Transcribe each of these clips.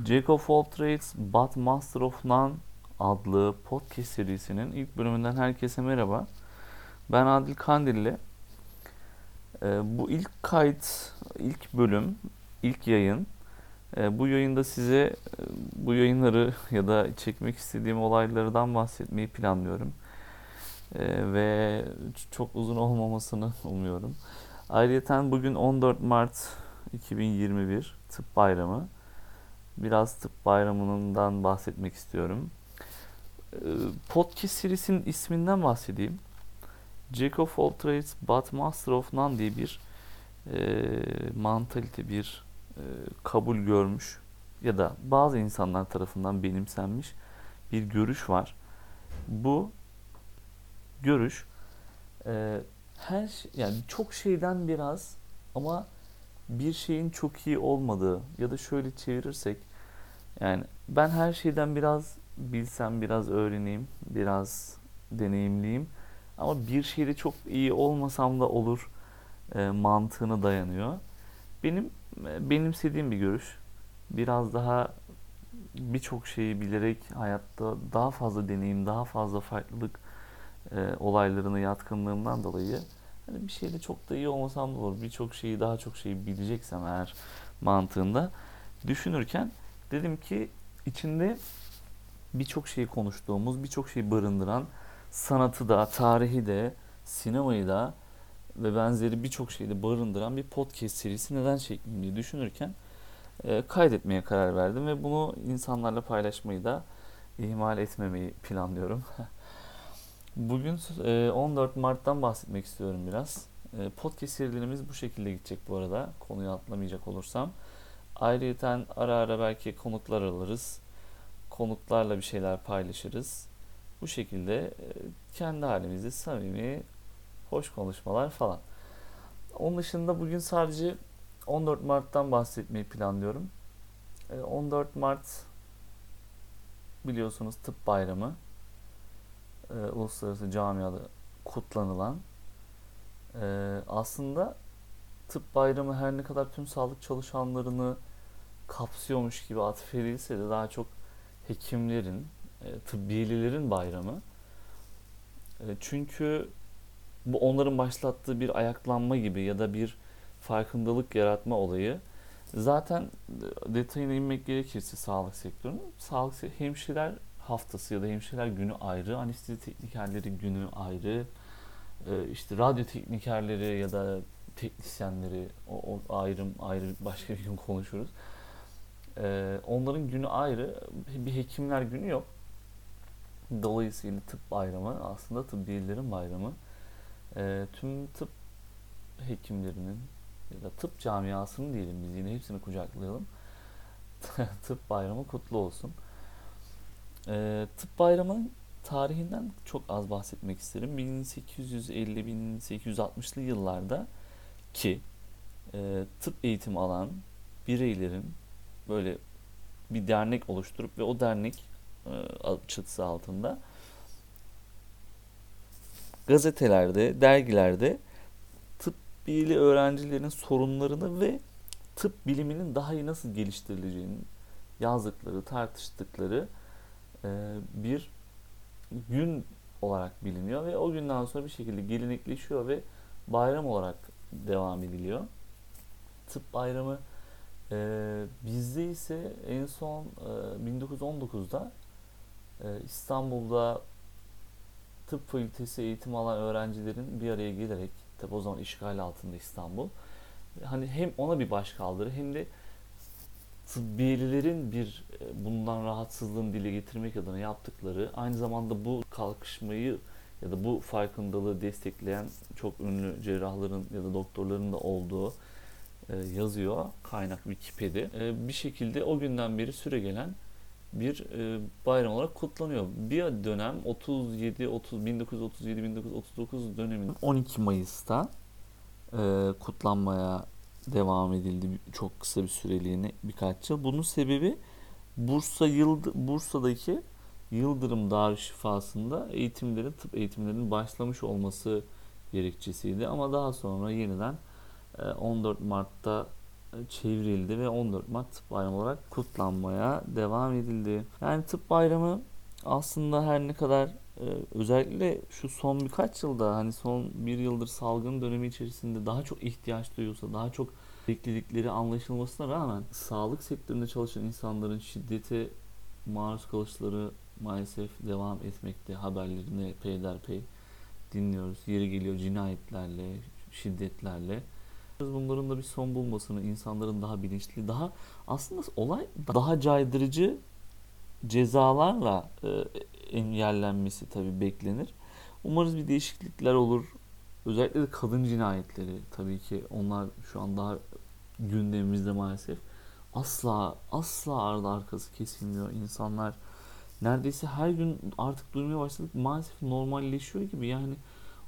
Jack of all trades but master of none adlı podcast serisinin ilk bölümünden herkese merhaba. Ben Adil Kandilli. Ee, bu ilk kayıt, ilk bölüm, ilk yayın. Ee, bu yayında size e, bu yayınları ya da çekmek istediğim olaylardan bahsetmeyi planlıyorum. Ee, ve çok uzun olmamasını umuyorum. Ayrıca bugün 14 Mart 2021 Tıp Bayramı. Biraz tıp bayramından bahsetmek istiyorum. Ee, Podcast serisinin isminden bahsedeyim. Jack of all trades but master of none diye bir e, mantalite, bir e, kabul görmüş ya da bazı insanlar tarafından benimsenmiş bir görüş var. Bu görüş e, her şey, yani çok şeyden biraz ama bir şeyin çok iyi olmadığı ya da şöyle çevirirsek yani ben her şeyden biraz bilsem, biraz öğreneyim, biraz deneyimleyeyim ama bir şeyde çok iyi olmasam da olur e, mantığına dayanıyor. Benim e, benimsediğim bir görüş. Biraz daha birçok şeyi bilerek hayatta daha fazla deneyim, daha fazla farklılık e, olaylarına yatkınlığımdan dolayı hani bir şeyde çok da iyi olmasam da olur. Birçok şeyi daha çok şeyi bileceksem eğer mantığında düşünürken dedim ki içinde birçok şeyi konuştuğumuz, birçok şeyi barındıran sanatı da, tarihi de, sinemayı da ve benzeri birçok şeyi de barındıran bir podcast serisi neden çekmeyeyim diye düşünürken e, kaydetmeye karar verdim ve bunu insanlarla paylaşmayı da ihmal etmemeyi planlıyorum. Bugün e, 14 Mart'tan bahsetmek istiyorum biraz. E, podcast serilerimiz bu şekilde gidecek bu arada. Konuyu atlamayacak olursam. Ayrıca ara ara belki konuklar alırız. Konuklarla bir şeyler paylaşırız. Bu şekilde e, kendi halimizde samimi, hoş konuşmalar falan. Onun dışında bugün sadece 14 Mart'tan bahsetmeyi planlıyorum. 14 Mart biliyorsunuz tıp bayramı e, uluslararası camiada kutlanılan e, aslında tıp bayramı her ne kadar tüm sağlık çalışanlarını kapsıyormuş gibi atfedilse de daha çok hekimlerin, e, tıbbiyelilerin bayramı. E, çünkü bu onların başlattığı bir ayaklanma gibi ya da bir farkındalık yaratma olayı. Zaten detayına inmek gerekirse sağlık sektörünün, sağlık hemşireler haftası ya da hemşireler günü ayrı, anestezi teknikerleri günü ayrı, e, işte radyo teknikerleri ya da teknisyenleri o, o ayrım ayrı başka bir gün konuşuruz. E, onların günü ayrı, bir hekimler günü yok. Dolayısıyla tıp bayramı aslında tıbbiyelerin bayramı. E, tüm tıp hekimlerinin ya da tıp camiasının diyelim biz yine hepsini kucaklayalım. tıp bayramı kutlu olsun. E, tıp bayramının tarihinden çok az bahsetmek isterim. 1850-1860'lı yıllarda ki e, tıp eğitimi alan bireylerin böyle bir dernek oluşturup ve o dernek e, çatısı altında gazetelerde, dergilerde tıp bilgi öğrencilerin sorunlarını ve tıp biliminin daha iyi nasıl geliştirileceğini yazdıkları, tartıştıkları bir gün olarak biliniyor ve o günden sonra bir şekilde gelenekleşiyor ve bayram olarak devam ediliyor. Tıp bayramı e, bizde ise en son e, 1919'da e, İstanbul'da tıp fakültesi eğitim alan öğrencilerin bir araya gelerek tabi o zaman işgal altında İstanbul hani hem ona bir baş kaldırı hem de tıbbiyelilerin bir e, bundan rahatsızlığını dile getirmek adına yaptıkları aynı zamanda bu kalkışmayı ya da bu farkındalığı destekleyen çok ünlü cerrahların ya da doktorların da olduğu e, yazıyor kaynak Wikipedia. E, bir şekilde o günden beri süre gelen bir bayram olarak kutlanıyor. Bir dönem 37 30 1937 1939 döneminde 12 Mayıs'ta kutlanmaya devam edildi çok kısa bir süreliğine birkaç yıl. Bunun sebebi Bursa Yıldı, Bursa'daki Yıldırım Darüşşifası'nda eğitimlerin, tıp eğitimlerinin başlamış olması gerekçesiydi. Ama daha sonra yeniden 14 e, Mart'ta çevrildi ve 14 Mart Tıp Bayramı olarak kutlanmaya devam edildi. Yani Tıp Bayramı aslında her ne kadar e, özellikle şu son birkaç yılda hani son bir yıldır salgın dönemi içerisinde daha çok ihtiyaç duyuyorsa, daha çok bekledikleri anlaşılmasına rağmen sağlık sektöründe çalışan insanların şiddete maruz kalışları maalesef devam etmekte. Haberlerini peyderpey dinliyoruz. Yeri geliyor cinayetlerle, şiddetlerle. Bunların da bir son bulmasını, insanların daha bilinçli, daha aslında olay daha caydırıcı cezalarla e, engellenmesi tabii beklenir. Umarız bir değişiklikler olur. Özellikle de kadın cinayetleri tabii ki onlar şu an daha gündemimizde maalesef. Asla asla ardı arkası kesilmiyor. İnsanlar neredeyse her gün artık duymaya başladık. Maalesef normalleşiyor gibi yani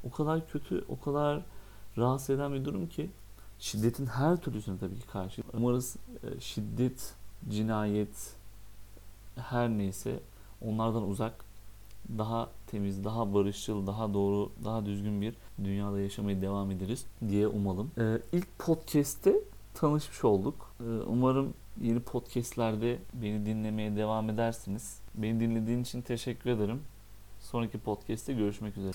o kadar kötü, o kadar rahatsız eden bir durum ki şiddetin her türlüsüne tabii ki karşı. Umarız e, şiddet, cinayet her neyse onlardan uzak daha temiz, daha barışçıl, daha doğru, daha düzgün bir dünyada yaşamaya devam ederiz diye umalım. Ee, ilk podcast'te tanışmış olduk. Ee, umarım yeni podcastlerde beni dinlemeye devam edersiniz. Beni dinlediğin için teşekkür ederim. Sonraki podcast'te görüşmek üzere.